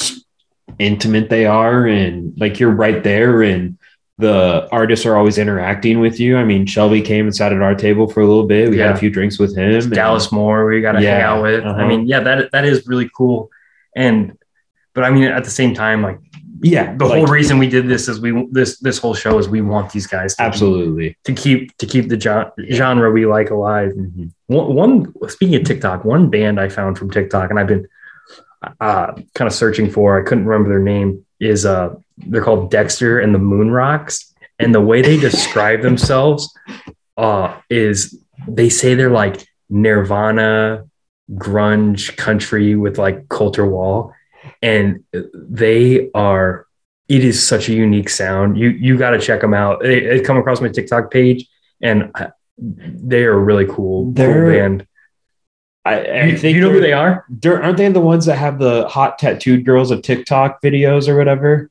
intimate they are, and like you're right there, and the artists are always interacting with you. I mean, Shelby came and sat at our table for a little bit. We had a few drinks with him. and- Dallas Moore, we got to hang out with. I uh-huh. mean, yeah, that that is really cool. And but I mean, at the same time, like yeah, the like, whole reason we did this is we this this whole show is we want these guys to absolutely. to keep to keep the gen- genre we like alive. Mhm. One, one speaking of TikTok, one band I found from TikTok, and I've been uh, kind of searching for. I couldn't remember their name. Is uh, they're called Dexter and the Moonrocks, and the way they describe themselves uh, is they say they're like Nirvana grunge country with like Colter Wall, and they are. It is such a unique sound. You you got to check them out. They, it come across my TikTok page, and I- they are really cool, cool They're- band. I, I You, think you know who they are? Aren't they the ones that have the hot tattooed girls of TikTok videos or whatever?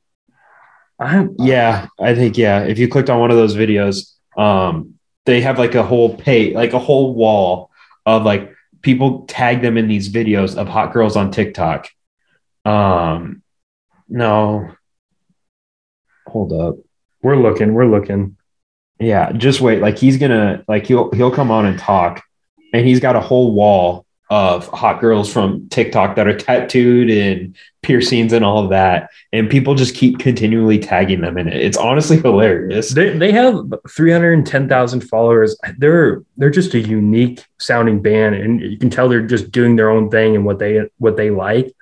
I'm, Yeah, I think yeah. If you clicked on one of those videos, um, they have like a whole page, like a whole wall of like people tag them in these videos of hot girls on TikTok. Um, no, hold up. we're looking. We're looking. Yeah, just wait. Like he's gonna like he'll he'll come on and talk, and he's got a whole wall of hot girls from TikTok that are tattooed and piercings and all of that, and people just keep continually tagging them in it. It's honestly hilarious. They, they have 310,000 followers. They're they're just a unique sounding band, and you can tell they're just doing their own thing and what they what they like.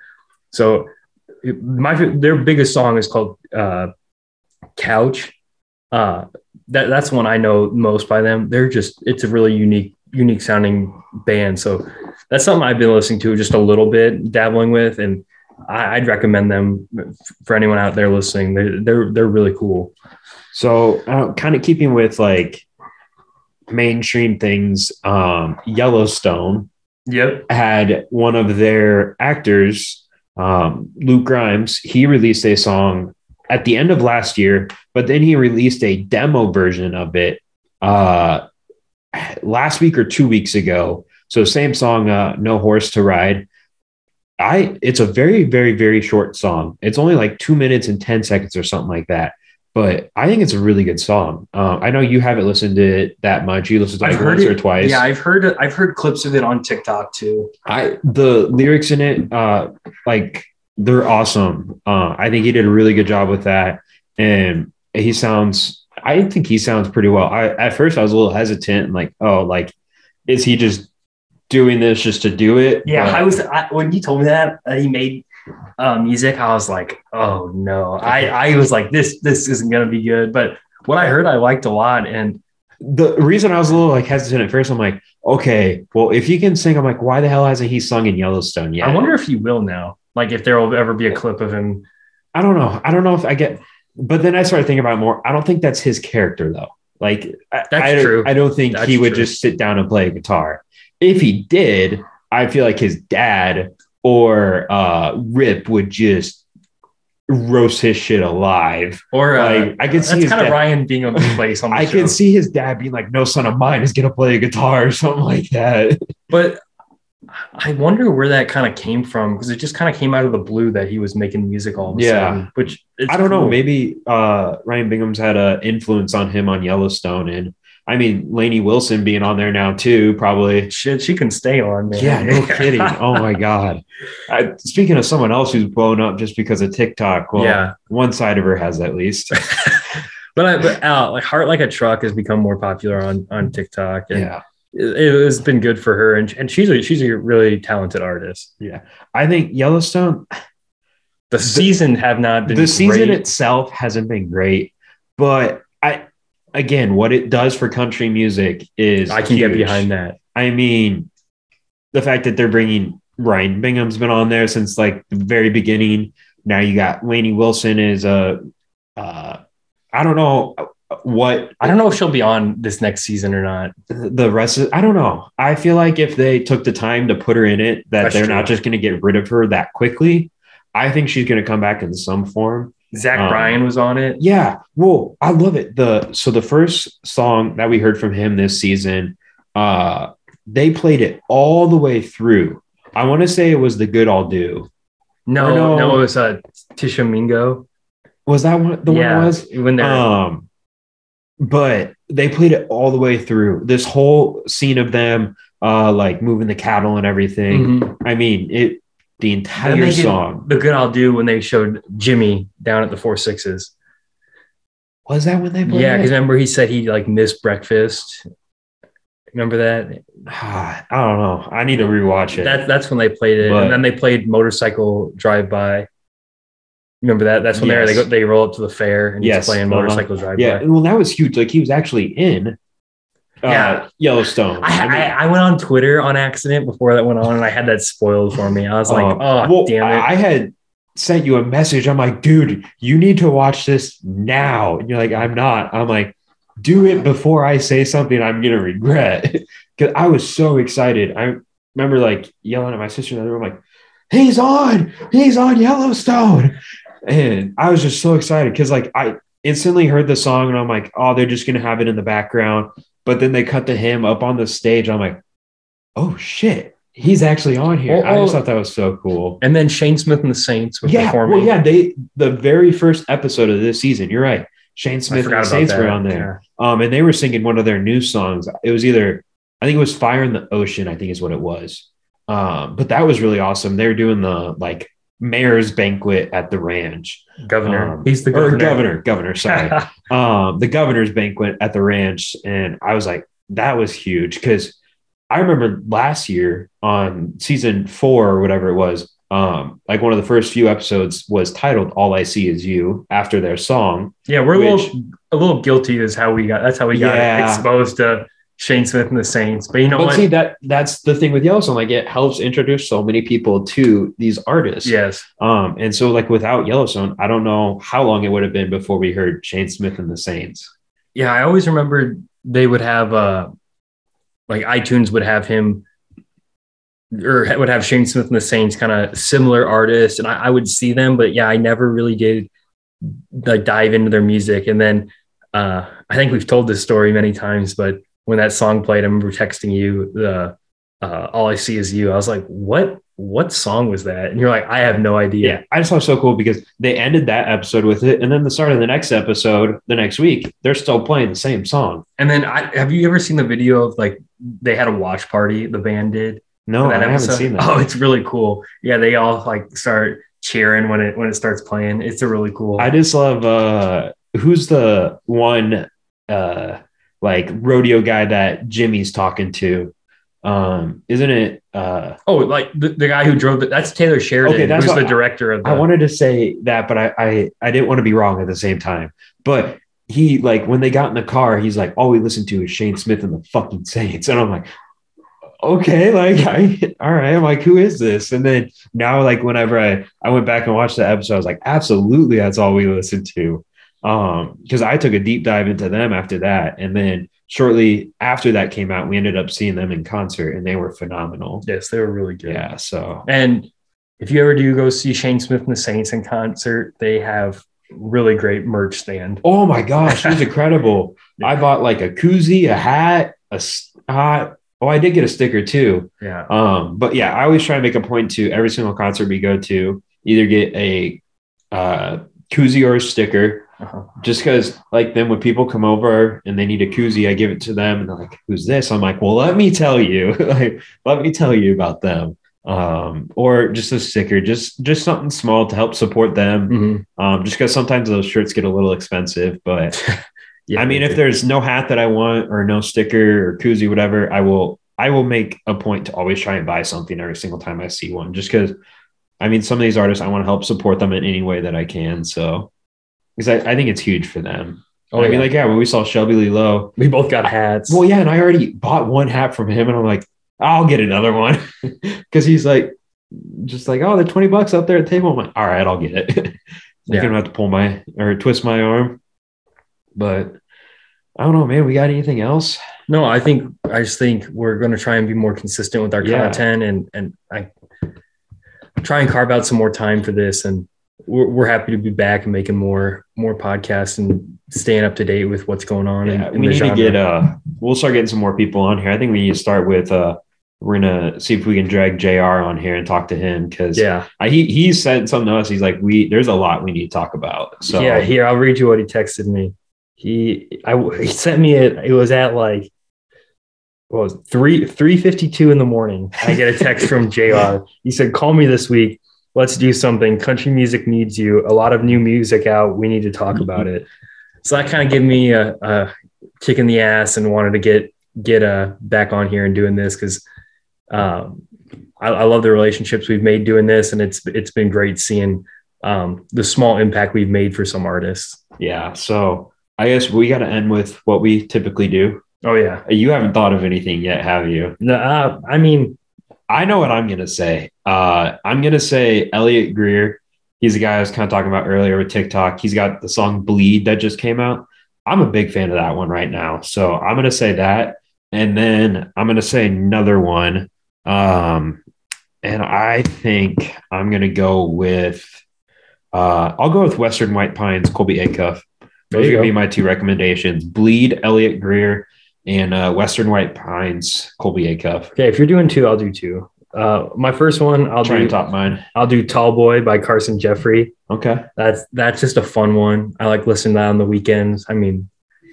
So my their biggest song is called uh, Couch. Uh, that that's one I know most by them. They're just it's a really unique unique sounding band. So that's something I've been listening to just a little bit, dabbling with, and I, I'd recommend them for anyone out there listening. They're they're, they're really cool. So, uh, kind of keeping with like mainstream things, um, Yellowstone Yep. had one of their actors, um, Luke Grimes, he released a song at the end of last year, but then he released a demo version of it uh, last week or two weeks ago. So same song, uh, "No Horse to Ride." I it's a very very very short song. It's only like two minutes and ten seconds or something like that. But I think it's a really good song. Um, I know you haven't listened to it that much. You listened to it I've like heard once it or twice. Yeah, I've heard. I've heard clips of it on TikTok too. I the lyrics in it, uh, like they're awesome. Uh, I think he did a really good job with that, and he sounds. I think he sounds pretty well. I at first I was a little hesitant, like, oh, like, is he just doing this just to do it? Yeah, But I was I, when you told me that uh, he made uh, music. I was like, oh no. I I was like, this this isn't gonna be good. But what I heard, I liked a lot, and the reason I was a little like hesitant at first, I'm like, okay, well, if he can sing, I'm like, why the hell hasn't he sung in Yellowstone yet? I wonder if he will now. Like if there will ever be a clip of him. I don't know. I don't know if I get, but then I started thinking about it more. I don't think that's his character though. Like I- That's I, don't- true. I don't think That's he would true. just sit down and play a guitar. If he did, I feel like his dad or uh, Rip would just roast his shit alive. Or uh, Like I can see that's his kind of dad. Ryan being a place on the I show. can see his dad being like, "No son of mine is gonna play a guitar" or something like that. But I wonder where that kind of came from because it just kind of came out of the blue that he was making music all of a Yeah. sudden. Which it's I don't know. Maybe uh, Ryan Bingham's had an influence on him on Yellowstone, and I mean Lainey Wilson being on there now too, probably. shit, she can stay on. Man. Yeah, no kidding. Oh my god. I, speaking of someone else who's blown up just because of TikTok, well, yeah. one side of her has at least. But I, but uh, like Heart Like a Truck has become more popular on on TikTok, and yeah, it, it has been good for her. And and she's a, she's a really talented artist. Yeah, I think Yellowstone. The, season have not been the season itself hasn't been great, but again, what it does for country music is I can get behind that. I mean, the fact that they're bringing Ryan Bingham's been on there since like the very beginning. Now you got Lainey Wilson is a, uh, I don't know what I don't know if she'll be on this next season or not. the rest of. I don't know. I feel like if they took the time to put her in it, that That's they're true. not just going to get rid of her that quickly. I think she's going to come back in some form. Zach Um, Bryan was on it. Yeah. Well, I love it. The so the first song that we heard from him this season, uh, they played it all the way through. I want to say it was the good I'll do. No, Or no- no, it was uh, Tishomingo. Was that what the yeah, one it was? when they're Um, but they played it all the way through. This whole scene of them, uh, like moving the cattle and everything. Mhm. I mean, it. The entire they song the good I'll do when they showed Jimmy down at the Four Sixes. was that when they played. Yeah, because remember he said he like missed breakfast. Remember that? I don't know. I need to rewatch it. That that's when they played it, But- and then they played motorcycle drive by. Remember that? That's when they're they go, they roll up to the fair and Yes, he's playing uh-huh. motorcycle drive Yeah, well, that was huge. Like he was actually in, uh, Yeah. Yellowstone. I, I, I went on Twitter on accident before that went on, and I had that spoiled for me. I was like, uh, "Oh, well, damn it!" I had sent you a message. I'm like, dude, you need to watch this now. And you're like, I'm not. I'm like, do it before I say something I'm gonna regret. Because I was so excited. I remember like yelling at my sister in the room, like, he's on, he's on Yellowstone. And I was just so excited because like I instantly heard the song and I'm like, oh, they're just gonna have it in the background. But then they cut to him up on the stage. I'm like, oh shit, he's actually on here. I Oh, just oh. thought that was so cool. and then Shane Smith and the Saints were Yeah, performing. well, yeah, they the very first episode of this season. You're right. Shane Smith and the Saints that. were on there, um, and they were singing one of their new songs. It was either I think it was "Fire in the Ocean." I think is what it was. Um, but that was really awesome. They were doing the like mayor's banquet at the ranch. Governor. Um, He's the governor. governor, governor. Sorry, um, the governor's banquet at the ranch, and I was like, that was huge because I remember last year on season four or whatever it was, um, like one of the first few episodes was titled "All I See Is You" after their song. yeah, we're a little a little guilty is how we got. That's how we got Yeah. exposed to Shane Smith and the Saints. But you know but what? see that that's the thing with Yellowstone, like it helps introduce so many people to these artists. yes, Um, and so like without Yellowstone, I don't know how long it would have been before we heard Shane Smith and the Saints. yeah. I always remembered they would have uh like iTunes would have him or would have Shane Smith and the Saints kind of similar artists, and I, I would see them, but yeah, I never really did like dive into their music. And then uh, I think we've told this story many times, but when that song played, I remember texting you the uh, "All I See Is You." I was like, "What? What song was that?" And you're like, "I have no idea." Yeah, I just thought it was so cool because they ended that episode with it, and then the start of the next episode, the next week, they're still playing the same song. And then I have you ever seen the video of like they had a watch party the band did? No, I haven't seen that. Oh, it's really cool. Yeah, they all like start cheering when it when it starts playing. It's a really cool. I just love uh who's the one uh like rodeo guy that Jimmy's talking to. Um, isn't it uh oh, like the, the guy who drove. That's Taylor Sheridan, Okay, that's who's the director of the. I wanted to say that, but I, I I didn't want to be wrong at the same time. But he like when they got in the car, he's like, all we listen to is Shane Smith and the fucking Saints, and I'm like, okay, like I all right, I'm like, who is this? And then now, like whenever I I went back and watched the episode, I was like, absolutely, that's all we listen to. Um, because I took a deep dive into them after that, and then shortly after that came out, we ended up seeing them in concert, and they were phenomenal. yes, they were really good. Yeah, so And if you ever do go see Shane Smith and the Saints in concert, they have really great merch stand. Oh my gosh, it was incredible. I bought like a koozie, a hat, a uh, oh, I did get a sticker too. Yeah. Um, but yeah, I always try to make a point to every single concert we go to either get a uh, koozie or a sticker. Uh-huh. Just because, like, then when people come over and they need a koozie, I give it to them, and they're like, "Who's this?" I'm like, "Well, let me tell you, like, let me tell you about them." Um, or just a sticker, just just something small to help support them. Mhm. Um, just because sometimes those shirts get a little expensive, but Yeah, I mean, if there's no hat that I want or no sticker or koozie, whatever, I will I will make a point to always try and buy something every single time I see one. Just because I mean, some of these artists I want to help support them in any way that I can. So because I, I think it's huge for them. Oh, I mean, like, yeah, when we saw Shelby Lee Lowe, we both got hats. well, yeah, and I already bought one hat from him, and I'm like, I'll get another one because he's like, just like, oh, they're 20 bucks up there at the table. I'm like, all right, I'll get it. I'm Yeah. gonna have to pull my or twist my arm, but I don't know, man. We got anything else? No, I think I just think we're going to try and be more consistent with our Yeah. content, and and I try and carve out some more time for this. And we're, we're happy to be back and making more more podcasts and staying up to date with what's going on. in- Yeah, in we the need genre. to get uh we'll start getting some more people on here. I think we need to start with uh we're gonna see if we can drag JR on here and talk to him because yeah, he he said something to us. He's like, we there's a lot we need to talk about. So yeah. Here, I'll read you what he texted me. He I he sent me it. It was at like what was it, three three fifty two in the morning. I get a text from Jr. He said, "Call me this week. Let's do something. Country music needs you. A lot of new music out. We need to talk about it." So that kind of gave me a, a kick in the ass and wanted to get get uh, back on here and doing this because um, I, I love the relationships we've made doing this, and it's it's been great seeing um, the small impact we've made for some artists. yeah. So I guess we got to end with what we typically do. Oh yeah, You haven't thought of anything yet, have you? no, uh, I mean, I know what I'm gonna say. Uh, I'm gonna say Elliot Greer. He's the guy I was kind of talking about earlier with TikTok. He's got the song "Bleed" that just came out. I'm a big fan of that one right now, so I'm gonna say that, and then I'm gonna say another one. Um, and I think I'm gonna go with. Uh, I'll go with Western White Pines, Colby Acuff. Those are gonna go. be my two recommendations: Bleed, Elliot Greer, and uh, Western White Pines, Colby Acuff. okay, if you're doing two, I'll do two. Uh, my first one, I'll Try do top mine. I'll do Tall Boy by Carson Jeffrey. Okay. That's that's just a fun one. I like listening to that on the weekends. I mean,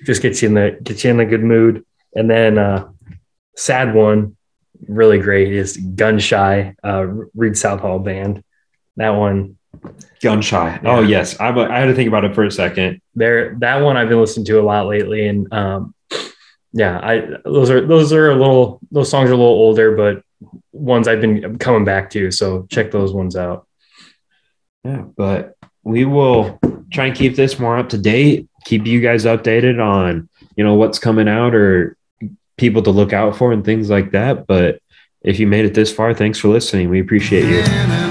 just gets you in the gets you in a good mood. And then uh sad one, really great is Gun Shy, uh Reed Southall band. That one Gun shy. Yeah. Oh yes, a, I had to think about it for a second. there that one I've been listening to a lot lately. And um yeah, I those are those are a little those songs are a little older, but ones I've been coming back to. So check those ones out. Yeah, but we will try and keep this more up to date. Keep you guys updated on you know what's coming out or people to look out for and things like that. But if you made it this far, thanks for listening. We appreciate you. In and